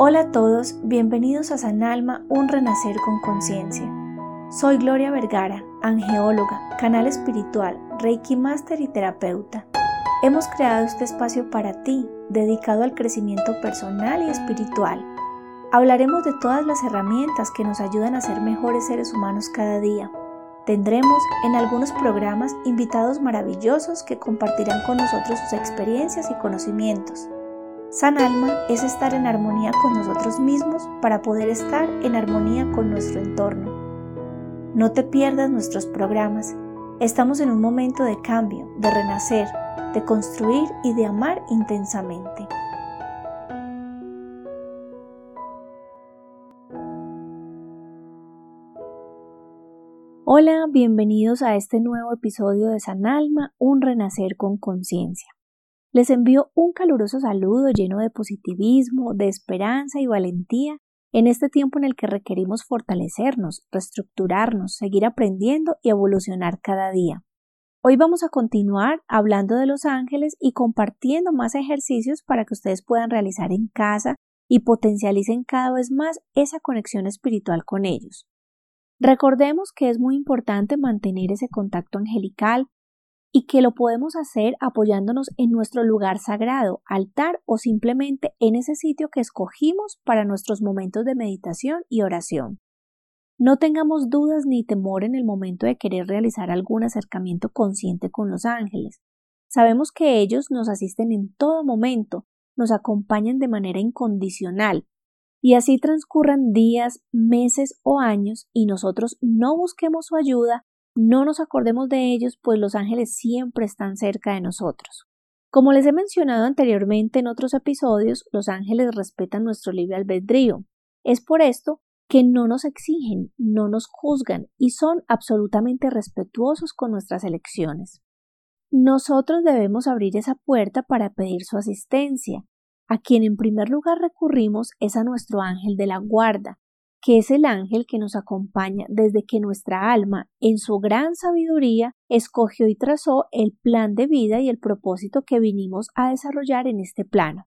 Hola a todos, bienvenidos a San Alma, un renacer con conciencia. Soy Gloria Vergara, angeóloga, canal espiritual, Reiki Master y terapeuta. Hemos creado este espacio para ti, dedicado al crecimiento personal y espiritual. Hablaremos de todas las herramientas que nos ayudan a ser mejores seres humanos cada día. Tendremos en algunos programas invitados maravillosos que compartirán con nosotros sus experiencias y conocimientos. San Alma es estar en armonía con nosotros mismos para poder estar en armonía con nuestro entorno. No te pierdas nuestros programas. Estamos en un momento de cambio, de renacer, de construir y de amar intensamente. Hola, bienvenidos a este nuevo episodio de San Alma, un renacer con conciencia. Les envío un caluroso saludo lleno de positivismo, de esperanza y valentía en este tiempo en el que requerimos fortalecernos, reestructurarnos, seguir aprendiendo y evolucionar cada día. Hoy vamos a continuar hablando de los ángeles y compartiendo más ejercicios para que ustedes puedan realizar en casa y potencialicen cada vez más esa conexión espiritual con ellos. Recordemos que es muy importante mantener ese contacto angelical, y que lo podemos hacer apoyándonos en nuestro lugar sagrado, altar o simplemente en ese sitio que escogimos para nuestros momentos de meditación y oración. No tengamos dudas ni temor en el momento de querer realizar algún acercamiento consciente con los ángeles. Sabemos que ellos nos asisten en todo momento, nos acompañan de manera incondicional, y así transcurran días, meses o años y nosotros no busquemos su ayuda no nos acordemos de ellos, pues los ángeles siempre están cerca de nosotros. Como les he mencionado anteriormente en otros episodios, los ángeles respetan nuestro libre albedrío. Es por esto que no nos exigen, no nos juzgan y son absolutamente respetuosos con nuestras elecciones. Nosotros debemos abrir esa puerta para pedir su asistencia. A quien en primer lugar recurrimos es a nuestro ángel de la guarda, que es el ángel que nos acompaña desde que nuestra alma, en su gran sabiduría, escogió y trazó el plan de vida y el propósito que vinimos a desarrollar en este plano.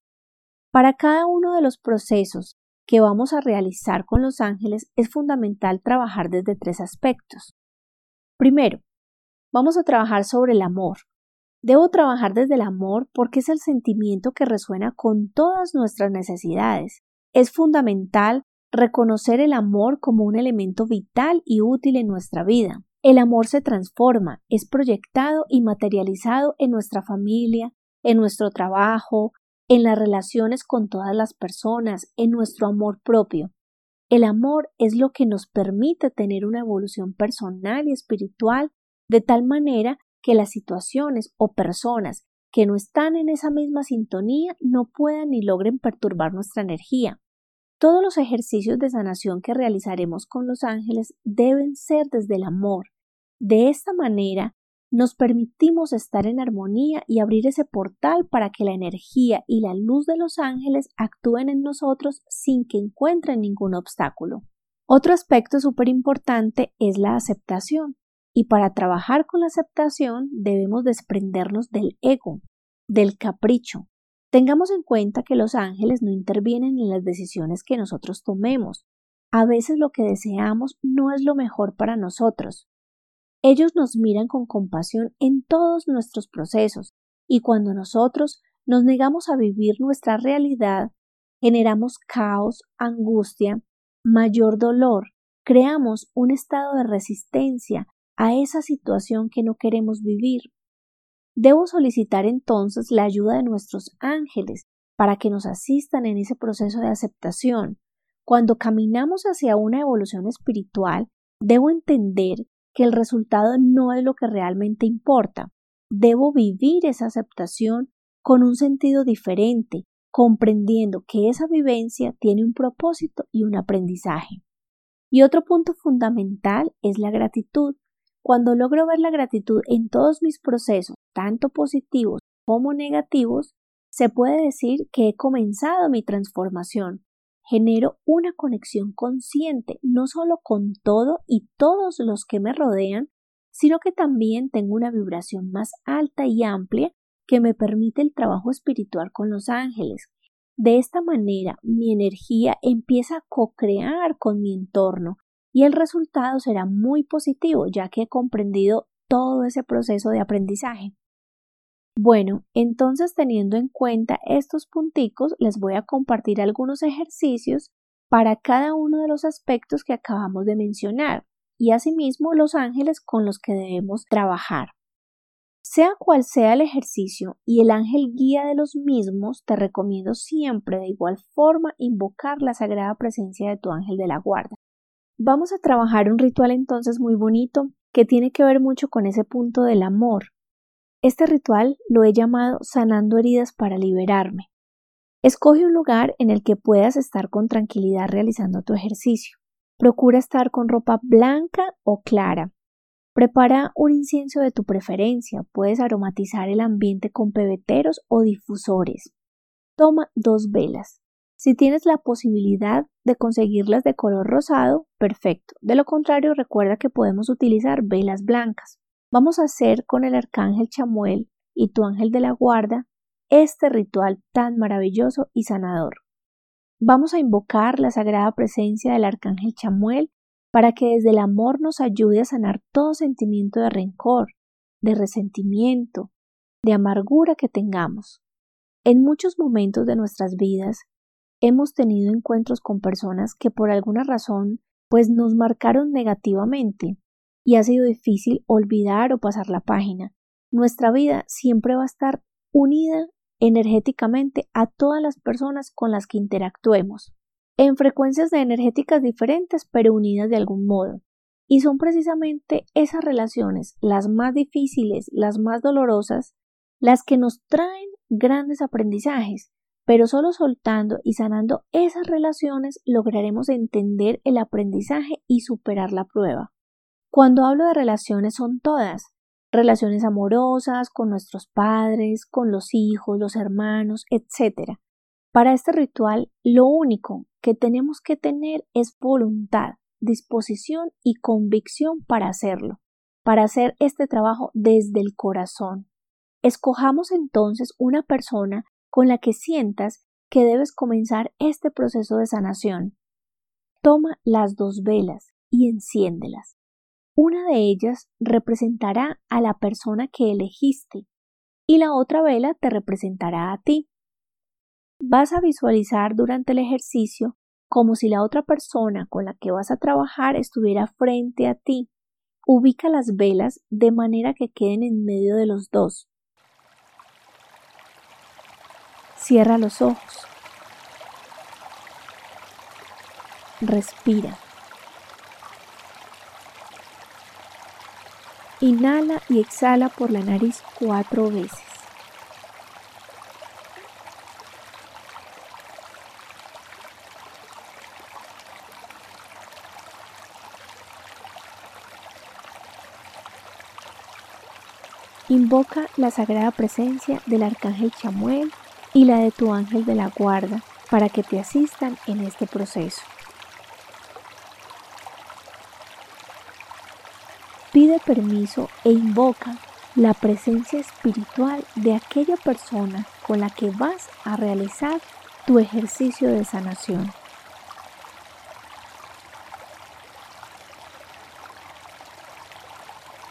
Para cada uno de los procesos que vamos a realizar con los ángeles es fundamental trabajar desde tres aspectos. Primero, vamos a trabajar sobre el amor. Debo trabajar desde el amor porque es el sentimiento que resuena con todas nuestras necesidades. Es fundamental reconocer el amor como un elemento vital y útil en nuestra vida. El amor se transforma, es proyectado y materializado en nuestra familia, en nuestro trabajo, en las relaciones con todas las personas, en nuestro amor propio. El amor es lo que nos permite tener una evolución personal y espiritual de tal manera que las situaciones o personas que no están en esa misma sintonía no puedan ni logren perturbar nuestra energía. Todos los ejercicios de sanación que realizaremos con los ángeles deben ser desde el amor. De esta manera, nos permitimos estar en armonía y abrir ese portal para que la energía y la luz de los ángeles actúen en nosotros sin que encuentren ningún obstáculo. Otro aspecto súper importante es la aceptación. Y para trabajar con la aceptación debemos desprendernos del ego, del capricho, Tengamos en cuenta que los ángeles no intervienen en las decisiones que nosotros tomemos. A veces lo que deseamos no es lo mejor para nosotros. Ellos nos miran con compasión en todos nuestros procesos y cuando nosotros nos negamos a vivir nuestra realidad, generamos caos, angustia, mayor dolor, creamos un estado de resistencia a esa situación que no queremos vivir. Debo solicitar entonces la ayuda de nuestros ángeles para que nos asistan en ese proceso de aceptación. Cuando caminamos hacia una evolución espiritual, debo entender que el resultado no es lo que realmente importa. Debo vivir esa aceptación con un sentido diferente, comprendiendo que esa vivencia tiene un propósito y un aprendizaje. Y otro punto fundamental es la gratitud. Cuando logro ver la gratitud en todos mis procesos, tanto positivos como negativos, se puede decir que he comenzado mi transformación. Genero una conexión consciente no solo con todo y todos los que me rodean, sino que también tengo una vibración más alta y amplia que me permite el trabajo espiritual con los ángeles. De esta manera mi energía empieza a co-crear con mi entorno y el resultado será muy positivo ya que he comprendido todo ese proceso de aprendizaje. Bueno, entonces teniendo en cuenta estos punticos, les voy a compartir algunos ejercicios para cada uno de los aspectos que acabamos de mencionar y asimismo los ángeles con los que debemos trabajar. Sea cual sea el ejercicio y el ángel guía de los mismos, te recomiendo siempre de igual forma invocar la sagrada presencia de tu ángel de la guarda. Vamos a trabajar un ritual entonces muy bonito que tiene que ver mucho con ese punto del amor, este ritual lo he llamado sanando heridas para liberarme. Escoge un lugar en el que puedas estar con tranquilidad realizando tu ejercicio. Procura estar con ropa blanca o clara. Prepara un incienso de tu preferencia. Puedes aromatizar el ambiente con pebeteros o difusores. Toma dos velas. Si tienes la posibilidad de conseguirlas de color rosado, perfecto. De lo contrario, recuerda que podemos utilizar velas blancas. Vamos a hacer con el arcángel Chamuel y tu ángel de la guarda este ritual tan maravilloso y sanador. Vamos a invocar la sagrada presencia del arcángel Chamuel para que desde el amor nos ayude a sanar todo sentimiento de rencor, de resentimiento, de amargura que tengamos. En muchos momentos de nuestras vidas hemos tenido encuentros con personas que por alguna razón pues nos marcaron negativamente y ha sido difícil olvidar o pasar la página. Nuestra vida siempre va a estar unida energéticamente a todas las personas con las que interactuemos, en frecuencias de energéticas diferentes pero unidas de algún modo. Y son precisamente esas relaciones, las más difíciles, las más dolorosas, las que nos traen grandes aprendizajes, pero solo soltando y sanando esas relaciones lograremos entender el aprendizaje y superar la prueba. Cuando hablo de relaciones son todas, relaciones amorosas con nuestros padres, con los hijos, los hermanos, etc. Para este ritual, lo único que tenemos que tener es voluntad, disposición y convicción para hacerlo, para hacer este trabajo desde el corazón. Escojamos entonces una persona con la que sientas que debes comenzar este proceso de sanación. Toma las dos velas y enciéndelas. Una de ellas representará a la persona que elegiste y la otra vela te representará a ti. Vas a visualizar durante el ejercicio como si la otra persona con la que vas a trabajar estuviera frente a ti. Ubica las velas de manera que queden en medio de los dos. Cierra los ojos. Respira. Inhala y exhala por la nariz cuatro veces. Invoca la sagrada presencia del arcángel Chamuel y la de tu ángel de la guarda para que te asistan en este proceso. Pide permiso e invoca la presencia espiritual de aquella persona con la que vas a realizar tu ejercicio de sanación.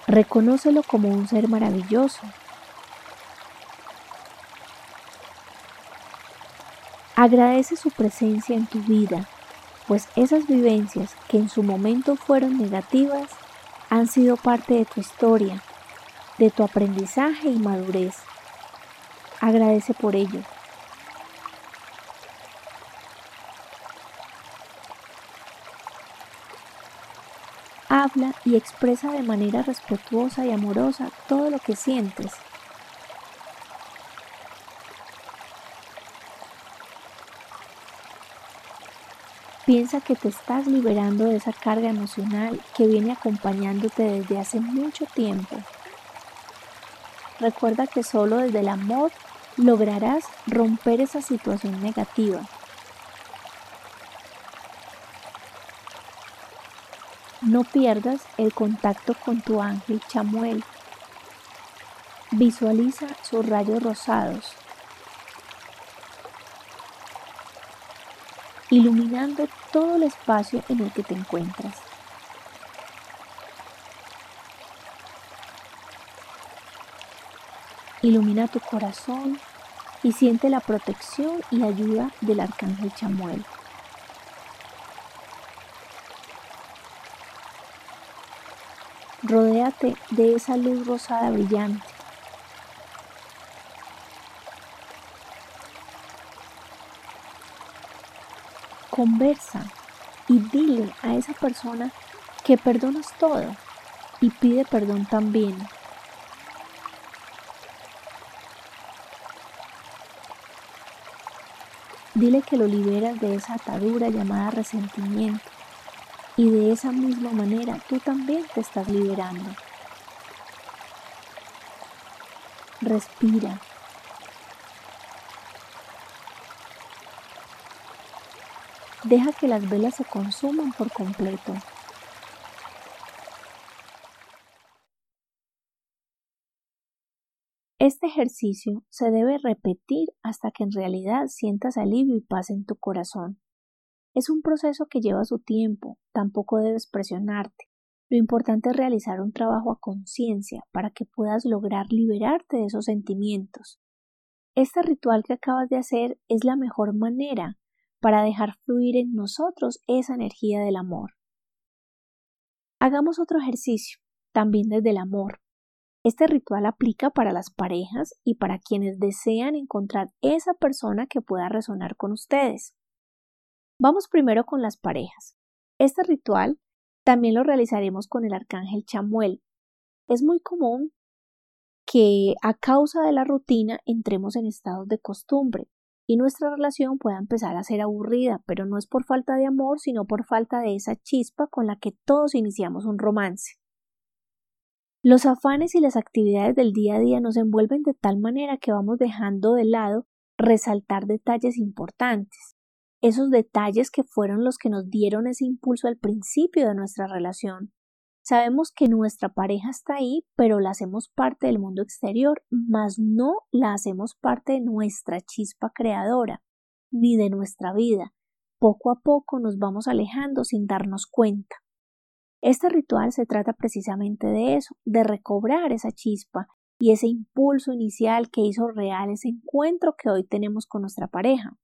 Reconócelo como un ser maravilloso. Agradece su presencia en tu vida, pues esas vivencias que en su momento fueron negativas han sido parte de tu historia, de tu aprendizaje y madurez. Agradece por ello. Habla y expresa de manera respetuosa y amorosa todo lo que sientes Piensa que te estás liberando de esa carga emocional que viene acompañándote desde hace mucho tiempo. Recuerda que solo desde el amor lograrás romper esa situación negativa. No pierdas el contacto con tu ángel Chamuel. Visualiza sus rayos rosados iluminando todo el espacio en el que te encuentras. Ilumina tu corazón y siente la protección y ayuda del arcángel Chamuel. Rodéate de esa luz rosada brillante. Conversa y dile a esa persona que perdonas todo y pide perdón también Dile que lo liberas de esa atadura llamada resentimiento y de esa misma manera tú también te estás liberando. Respira. Deja que las velas se consuman por completo. Este ejercicio se debe repetir hasta que en realidad sientas alivio y paz en tu corazón. Es un proceso que lleva su tiempo, tampoco debes presionarte. Lo importante es realizar un trabajo a conciencia para que puedas lograr liberarte de esos sentimientos. Este ritual que acabas de hacer es la mejor manera para dejar fluir en nosotros esa energía del amor. Hagamos otro ejercicio, también desde el amor, este ritual aplica para las parejas y para quienes desean encontrar esa persona que pueda resonar con ustedes. Vamos primero con las parejas. Este ritual también lo realizaremos con el arcángel Chamuel. Es muy común que a causa de la rutina entremos en estados de costumbre y nuestra relación pueda empezar a ser aburrida, pero no es por falta de amor, sino por falta de esa chispa con la que todos iniciamos un romance. Los afanes y las actividades del día a día nos envuelven de tal manera que vamos dejando de lado resaltar detalles importantes, esos detalles que fueron los que nos dieron ese impulso al principio de nuestra relación. Sabemos que nuestra pareja está ahí, pero la hacemos parte del mundo exterior, mas no la hacemos parte de nuestra chispa creadora, ni de nuestra vida. Poco a poco nos vamos alejando sin darnos cuenta. Este ritual se trata precisamente de eso, de recobrar esa chispa y ese impulso inicial que hizo real ese encuentro que hoy tenemos con nuestra pareja.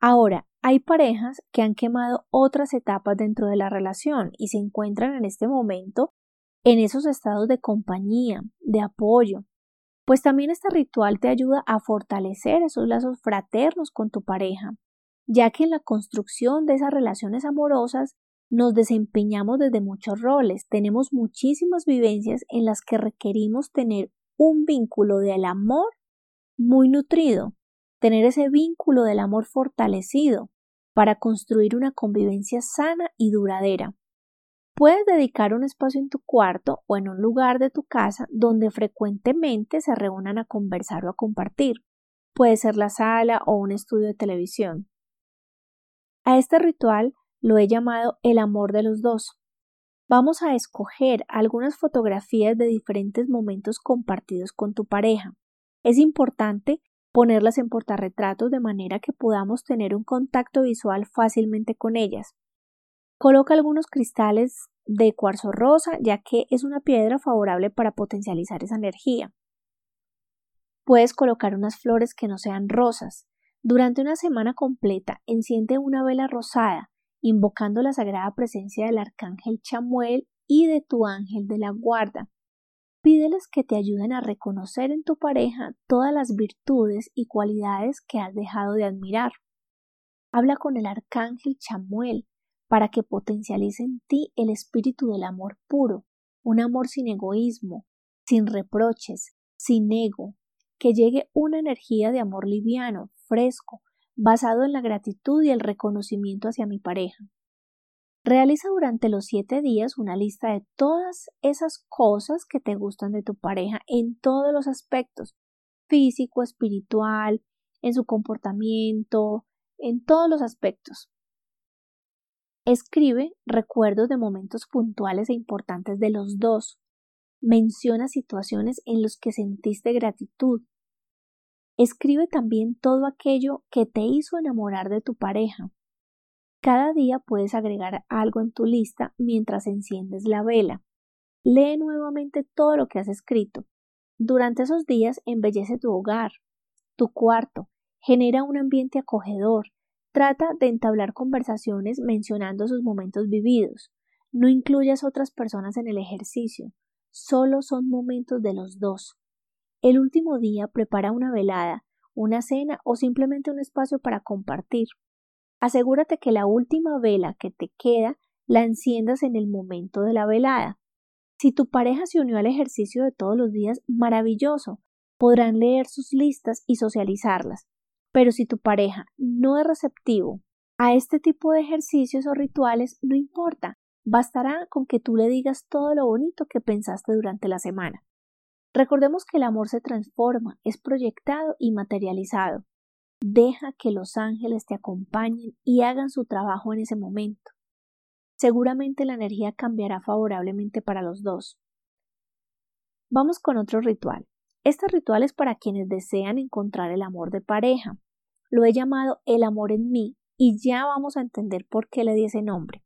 Ahora, hay parejas que han quemado otras etapas dentro de la relación y se encuentran en este momento en esos estados de compañía, de apoyo, pues también este ritual te ayuda a fortalecer esos lazos fraternos con tu pareja, ya que en la construcción de esas relaciones amorosas nos desempeñamos desde muchos roles, tenemos muchísimas vivencias en las que requerimos tener un vínculo del amor muy nutrido, tener ese vínculo del amor fortalecido para construir una convivencia sana y duradera. Puedes dedicar un espacio en tu cuarto o en un lugar de tu casa donde frecuentemente se reúnan a conversar o a compartir. Puede ser la sala o un estudio de televisión. A este ritual lo he llamado el amor de los dos. Vamos a escoger algunas fotografías de diferentes momentos compartidos con tu pareja. Es importante ponerlas en portarretratos de manera que podamos tener un contacto visual fácilmente con ellas. Coloca algunos cristales de cuarzo rosa, ya que es una piedra favorable para potencializar esa energía. Puedes colocar unas flores que no sean rosas. Durante una semana completa, enciende una vela rosada invocando la sagrada presencia del arcángel Chamuel y de tu ángel de la guarda. Pídeles que te ayuden a reconocer en tu pareja todas las virtudes y cualidades que has dejado de admirar. Habla con el arcángel Chamuel para que potencialice en ti el espíritu del amor puro, un amor sin egoísmo, sin reproches, sin ego, que llegue una energía de amor liviano, fresco, basado en la gratitud y el reconocimiento hacia mi pareja. Realiza durante los siete días una lista de todas esas cosas que te gustan de tu pareja en todos los aspectos físico, espiritual, en su comportamiento, en todos los aspectos. Escribe recuerdos de momentos puntuales e importantes de los dos. Menciona situaciones en las que sentiste gratitud, Escribe también todo aquello que te hizo enamorar de tu pareja. Cada día puedes agregar algo en tu lista mientras enciendes la vela. Lee nuevamente todo lo que has escrito. Durante esos días embellece tu hogar, tu cuarto, genera un ambiente acogedor, trata de entablar conversaciones mencionando sus momentos vividos. No incluyas otras personas en el ejercicio, solo son momentos de los dos. El último día prepara una velada, una cena o simplemente un espacio para compartir. Asegúrate que la última vela que te queda la enciendas en el momento de la velada. Si tu pareja se unió al ejercicio de todos los días, maravilloso. Podrán leer sus listas y socializarlas. Pero si tu pareja no es receptivo a este tipo de ejercicios o rituales, no importa. Bastará con que tú le digas todo lo bonito que pensaste durante la semana. Recordemos que el amor se transforma, es proyectado y materializado. Deja que los ángeles te acompañen y hagan su trabajo en ese momento. Seguramente la energía cambiará favorablemente para los dos. Vamos con otro ritual. Este ritual es para quienes desean encontrar el amor de pareja. Lo he llamado el amor en mí y ya vamos a entender por qué le di ese nombre.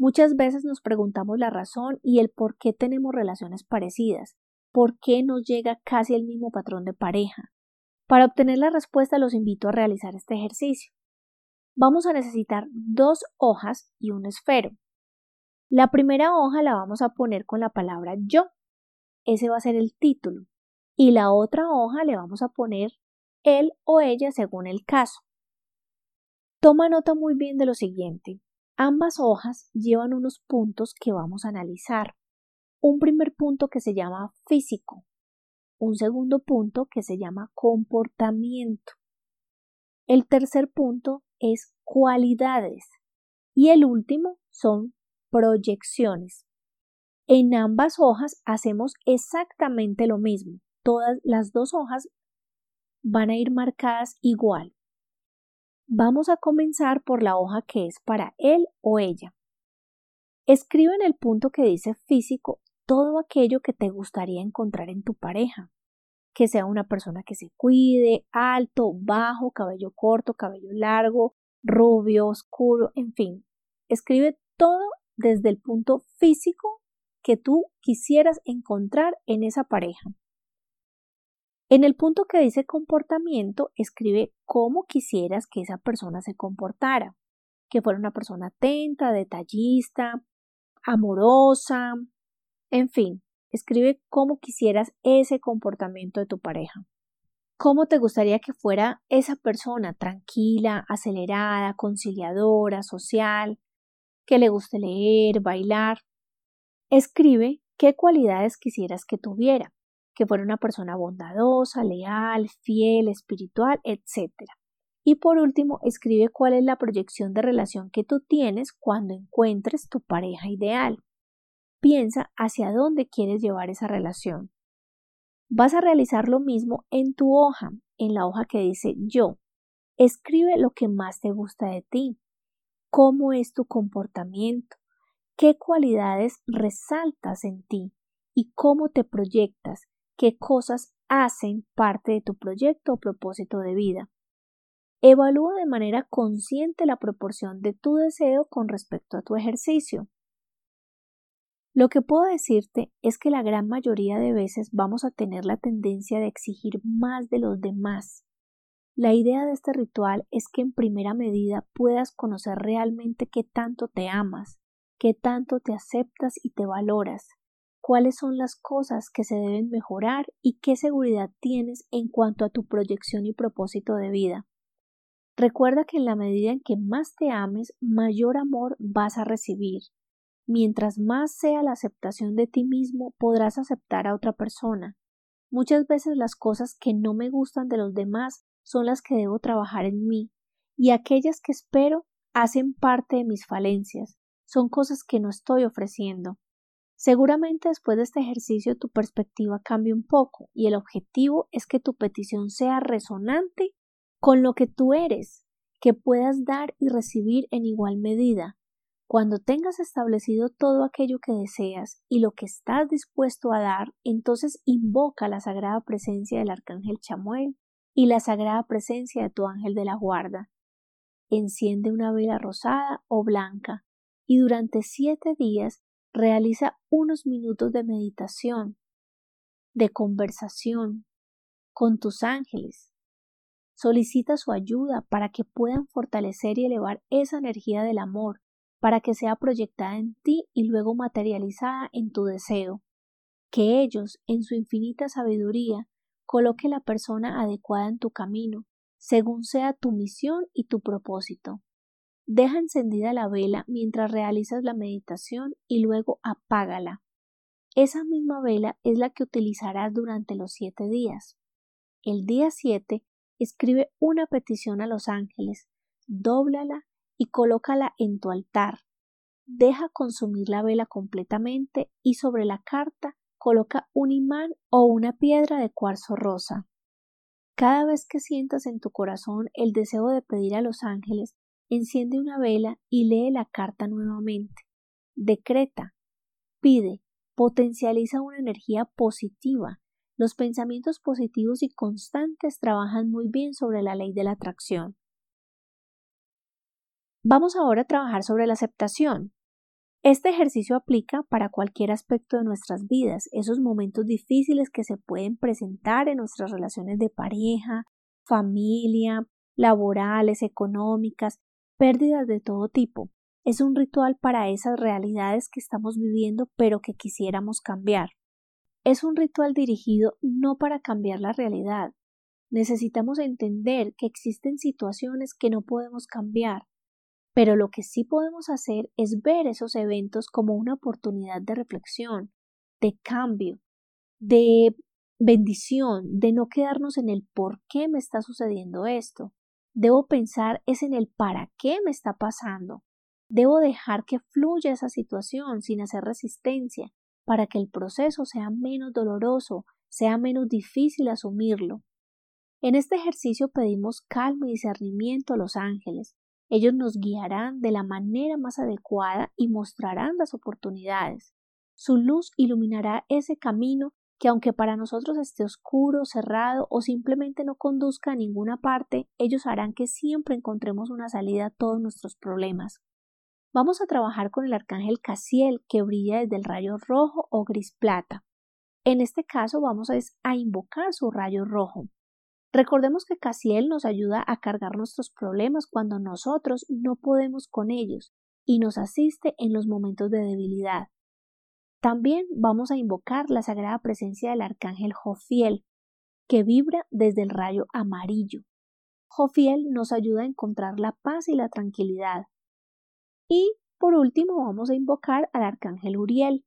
Muchas veces nos preguntamos la razón y el por qué tenemos relaciones parecidas, por qué nos llega casi el mismo patrón de pareja, para obtener la respuesta los invito a realizar este ejercicio. Vamos a necesitar dos hojas y un esfero. La primera hoja la vamos a poner con la palabra yo. Ese va a ser el título. Y la otra hoja le vamos a poner él o ella según el caso. Toma nota muy bien de lo siguiente. Ambas hojas llevan unos puntos que vamos a analizar. Un primer punto que se llama físico, un segundo punto que se llama comportamiento. El tercer punto es cualidades y el último son proyecciones. En ambas hojas hacemos exactamente lo mismo. Todas las dos hojas van a ir marcadas igual. Vamos a comenzar por la hoja que es para él o ella. Escribe en el punto que dice físico todo aquello que te gustaría encontrar en tu pareja. Que sea una persona que se cuide, alto, bajo, cabello corto, cabello largo, rubio, oscuro, en fin. Escribe todo desde el punto físico que tú quisieras encontrar en esa pareja. En el punto que dice comportamiento, escribe cómo quisieras que esa persona se comportara, que fuera una persona atenta, detallista, amorosa, en fin, escribe cómo quisieras ese comportamiento de tu pareja. ¿Cómo te gustaría que fuera esa persona tranquila, acelerada, conciliadora, social, que le guste leer, bailar? Escribe qué cualidades quisieras que tuviera, que fuera una persona bondadosa, leal, fiel, espiritual, etc. Y por último, escribe cuál es la proyección de relación que tú tienes cuando encuentres tu pareja ideal. Piensa hacia dónde quieres llevar esa relación. Vas a realizar lo mismo en tu hoja, en la hoja que dice yo. Escribe lo que más te gusta de ti, cómo es tu comportamiento, qué cualidades resaltas en ti y cómo te proyectas, qué cosas hacen parte de tu proyecto o propósito de vida. Evalúa de manera consciente la proporción de tu deseo con respecto a tu ejercicio. Lo que puedo decirte es que la gran mayoría de veces vamos a tener la tendencia de exigir más de los demás. La idea de este ritual es que en primera medida puedas conocer realmente qué tanto te amas, qué tanto te aceptas y te valoras, cuáles son las cosas que se deben mejorar y qué seguridad tienes en cuanto a tu proyección y propósito de vida. Recuerda que en la medida en que más te ames, mayor amor vas a recibir Mientras más sea la aceptación de ti mismo, podrás aceptar a otra persona. Muchas veces las cosas que no me gustan de los demás son las que debo trabajar en mí, y aquellas que espero hacen parte de mis falencias, son cosas que no estoy ofreciendo. Seguramente después de este ejercicio tu perspectiva cambie un poco y el objetivo es que tu petición sea resonante con lo que tú eres, que puedas dar y recibir en igual medida, cuando tengas establecido todo aquello que deseas y lo que estás dispuesto a dar, entonces invoca la sagrada presencia del arcángel Chamuel y la sagrada presencia de tu ángel de la guarda. enciende una vela rosada o blanca y durante siete días realiza unos minutos de meditación, de conversación con tus ángeles. Solicita su ayuda para que puedan fortalecer y elevar esa energía del amor, para que sea proyectada en ti y luego materializada en tu deseo. Que ellos, en su infinita sabiduría, coloque la persona adecuada en tu camino, según sea tu misión y tu propósito. Deja encendida la vela mientras realizas la meditación y luego apágala. Esa misma vela es la que utilizarás durante los siete días. El día siete escribe una petición a los ángeles, dóblala y colócala en tu altar. Deja consumir la vela completamente y sobre la carta coloca un imán o una piedra de cuarzo rosa. Cada vez que sientas en tu corazón el deseo de pedir a los ángeles, enciende una vela y lee la carta nuevamente. Decreta, pide, potencializa una energía positiva. Los pensamientos positivos y constantes trabajan muy bien sobre la ley de la atracción. Vamos ahora a trabajar sobre la aceptación. Este ejercicio aplica para cualquier aspecto de nuestras vidas, esos momentos difíciles que se pueden presentar en nuestras relaciones de pareja, familia, laborales, económicas, pérdidas de todo tipo. Es un ritual para esas realidades que estamos viviendo pero que quisiéramos cambiar. Es un ritual dirigido no para cambiar la realidad. Necesitamos entender que existen situaciones que no podemos cambiar, pero lo que sí podemos hacer es ver esos eventos como una oportunidad de reflexión, de cambio, de bendición, de no quedarnos en el por qué me está sucediendo esto, Debo pensar es en el para qué me está pasando. Debo dejar que fluya esa situación sin hacer resistencia para que el proceso sea menos doloroso, sea menos difícil asumirlo. En este ejercicio pedimos calma y discernimiento a los ángeles. Ellos nos guiarán de la manera más adecuada y mostrarán las oportunidades. Su luz iluminará ese camino que aunque para nosotros esté oscuro, cerrado o simplemente no conduzca a ninguna parte, ellos harán que siempre encontremos una salida a todos nuestros problemas. Vamos a trabajar con el arcángel Casiel que brilla desde el rayo rojo o gris plata. En este caso vamos a, invocar su rayo rojo. Recordemos que Casiel nos ayuda a cargar nuestros problemas cuando nosotros no podemos con ellos y nos asiste en los momentos de debilidad. También vamos a invocar la sagrada presencia del arcángel Jofiel, que vibra desde el rayo amarillo. Jofiel nos ayuda a encontrar la paz y la tranquilidad. Y por último vamos a invocar al arcángel Uriel.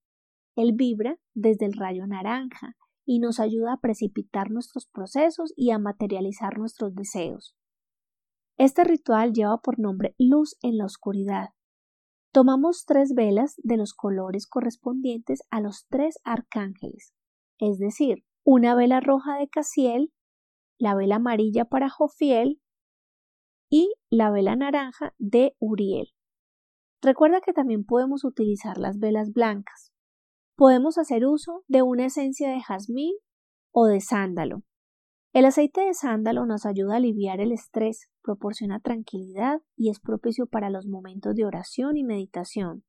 Él vibra desde el rayo naranja y nos ayuda a precipitar nuestros procesos y a materializar nuestros deseos. Este ritual lleva por nombre luz en la oscuridad Tomamos tres velas de los colores correspondientes a los tres arcángeles, es decir, una vela roja de Casiel, la vela amarilla para Jofiel y la vela naranja de Uriel. Recuerda que también podemos utilizar las velas blancas. Podemos hacer uso de una esencia de jazmín o de sándalo. El aceite de sándalo nos ayuda a aliviar el estrés, proporciona tranquilidad y es propicio para los momentos de oración y meditación.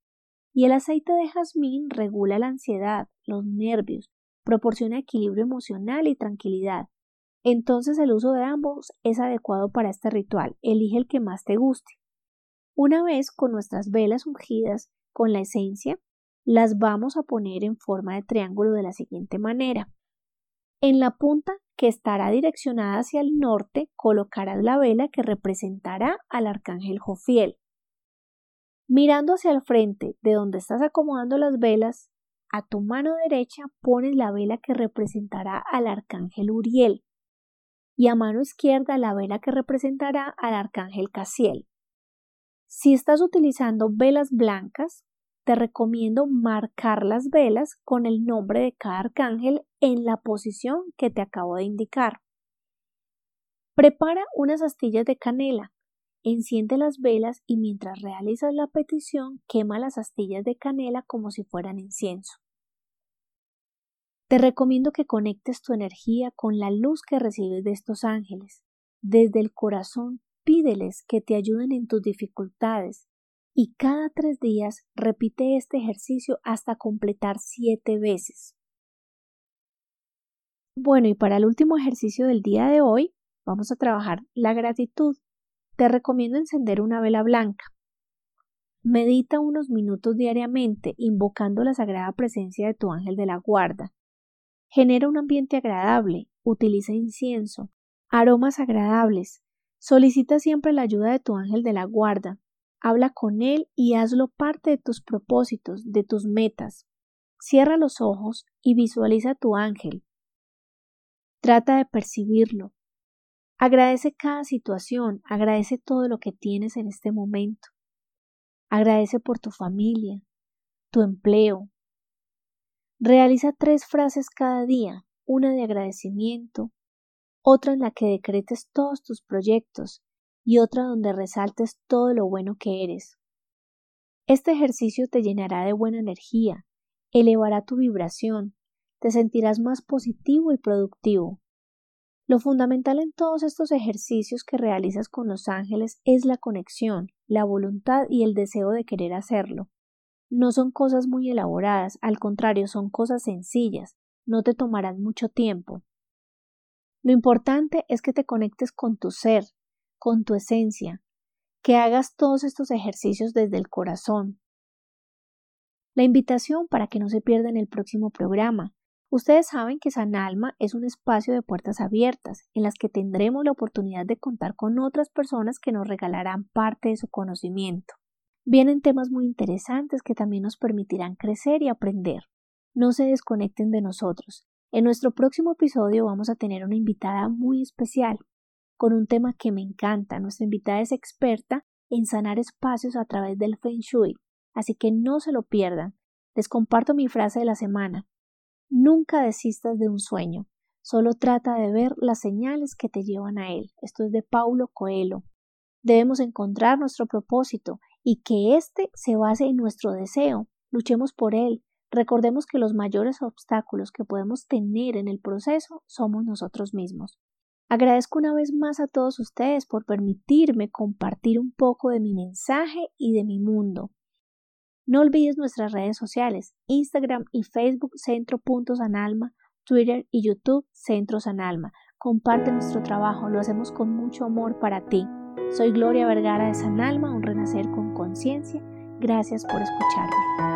Y el aceite de jazmín regula la ansiedad, los nervios, proporciona equilibrio emocional y tranquilidad. Entonces el uso de ambos es adecuado para este ritual. Elige el que más te guste. Una vez con nuestras velas ungidas con la esencia, las vamos a poner en forma de triángulo de la siguiente manera. En la punta que estará direccionada hacia el norte, colocarás la vela que representará al arcángel Jofiel. Mirando hacia el frente, de donde estás acomodando las velas, a tu mano derecha pones la vela que representará al arcángel Uriel y a mano izquierda la vela que representará al arcángel Casiel. Si estás utilizando velas blancas, te recomiendo marcar las velas con el nombre de cada arcángel en la posición que te acabo de indicar. Prepara unas astillas de canela, enciende las velas y mientras realizas la petición quema las astillas de canela como si fueran incienso. Te recomiendo que conectes tu energía con la luz que recibes de estos ángeles. Desde el corazón pídeles que te ayuden en tus dificultades y cada tres días repite este ejercicio hasta completar siete veces. Bueno, y para el último ejercicio del día de hoy, vamos a trabajar la gratitud. Te recomiendo encender una vela blanca. Medita unos minutos diariamente invocando la sagrada presencia de tu ángel de la guarda. Genera un ambiente agradable, utiliza incienso, aromas agradables. Solicita siempre la ayuda de tu ángel de la guarda. Habla con él y hazlo parte de tus propósitos, de tus metas. Cierra los ojos y visualiza a tu ángel. Trata de percibirlo. Agradece cada situación, agradece todo lo que tienes en este momento. Agradece por tu familia, tu empleo. Realiza tres frases cada día, una de agradecimiento, otra en la que decretes todos tus proyectos y otra donde resaltes todo lo bueno que eres. Este ejercicio te llenará de buena energía, elevará tu vibración, te sentirás más positivo y productivo. Lo fundamental en todos estos ejercicios que realizas con los ángeles es la conexión, la voluntad y el deseo de querer hacerlo. No son cosas muy elaboradas, al contrario, son cosas sencillas, no te tomarán mucho tiempo. Lo importante es que te conectes con tu ser, con tu esencia, que hagas todos estos ejercicios desde el corazón. La invitación para que no se pierdan el próximo programa. Ustedes saben que San Alma es un espacio de puertas abiertas en las que tendremos la oportunidad de contar con otras personas que nos regalarán parte de su conocimiento. Vienen temas muy interesantes que también nos permitirán crecer y aprender. No se desconecten de nosotros. En nuestro próximo episodio vamos a tener una invitada muy especial, con un tema que me encanta. Nuestra invitada es experta en sanar espacios a través del Feng Shui, así que no se lo pierdan. Les comparto mi frase de la semana. Nunca desistas de un sueño, solo trata de ver las señales que te llevan a él. Esto es de Paulo Coelho. Debemos encontrar nuestro propósito y que éste se base en nuestro deseo. Luchemos por él, Recordemos que los mayores obstáculos que podemos tener en el proceso somos nosotros mismos. Agradezco una vez más a todos ustedes por permitirme compartir un poco de mi mensaje y de mi mundo. No olvides nuestras redes sociales, Instagram y Facebook Centro.sanalma, Twitter y YouTube Centro Sanalma. Comparte nuestro trabajo, lo hacemos con mucho amor para ti. Soy Gloria Vergara de Sanalma, un renacer con conciencia. Gracias por escucharme.